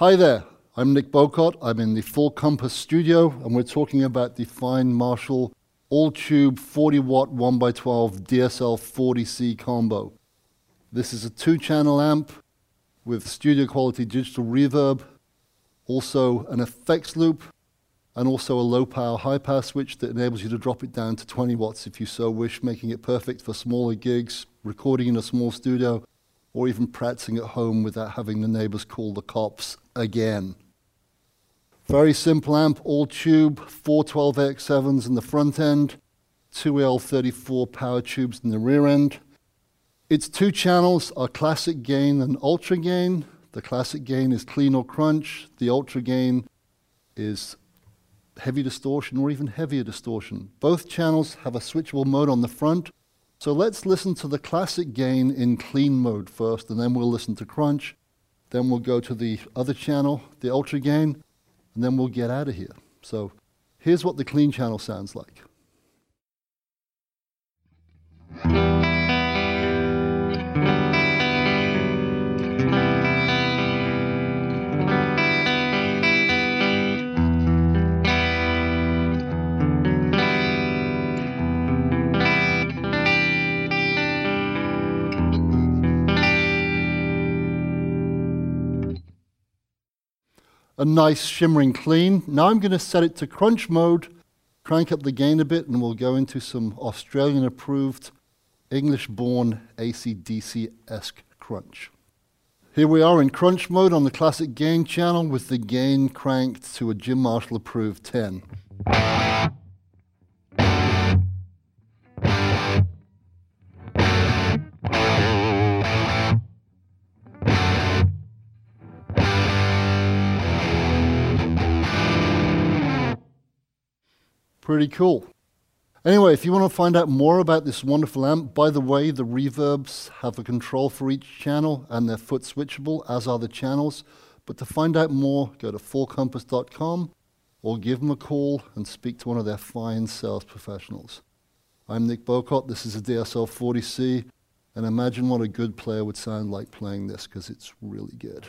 Hi there, I'm Nick Bowcott. I'm in the Full Compass studio, and we're talking about the fine Marshall all tube 40 watt 1x12 DSL 40C combo. This is a two channel amp with studio quality digital reverb, also an effects loop, and also a low power high power switch that enables you to drop it down to 20 watts if you so wish, making it perfect for smaller gigs, recording in a small studio, or even practicing at home without having the neighbors call the cops again. Very simple amp, all tube, 4 12AX7s in the front end, two EL34 power tubes in the rear end. Its two channels are classic gain and ultra gain. The classic gain is clean or crunch. The ultra gain is heavy distortion or even heavier distortion. Both channels have a switchable mode on the front so let's listen to the classic gain in clean mode first, and then we'll listen to crunch. Then we'll go to the other channel, the ultra gain, and then we'll get out of here. So here's what the clean channel sounds like. A nice shimmering clean. Now I'm going to set it to crunch mode, crank up the gain a bit, and we'll go into some Australian approved, English born ACDC esque crunch. Here we are in crunch mode on the classic gain channel with the gain cranked to a Jim Marshall approved 10. Pretty cool. Anyway, if you want to find out more about this wonderful amp, by the way, the reverbs have a control for each channel and they're foot switchable, as are the channels. But to find out more, go to fullcompass.com or give them a call and speak to one of their fine sales professionals. I'm Nick Bowcott. This is a DSL 40C. And imagine what a good player would sound like playing this because it's really good.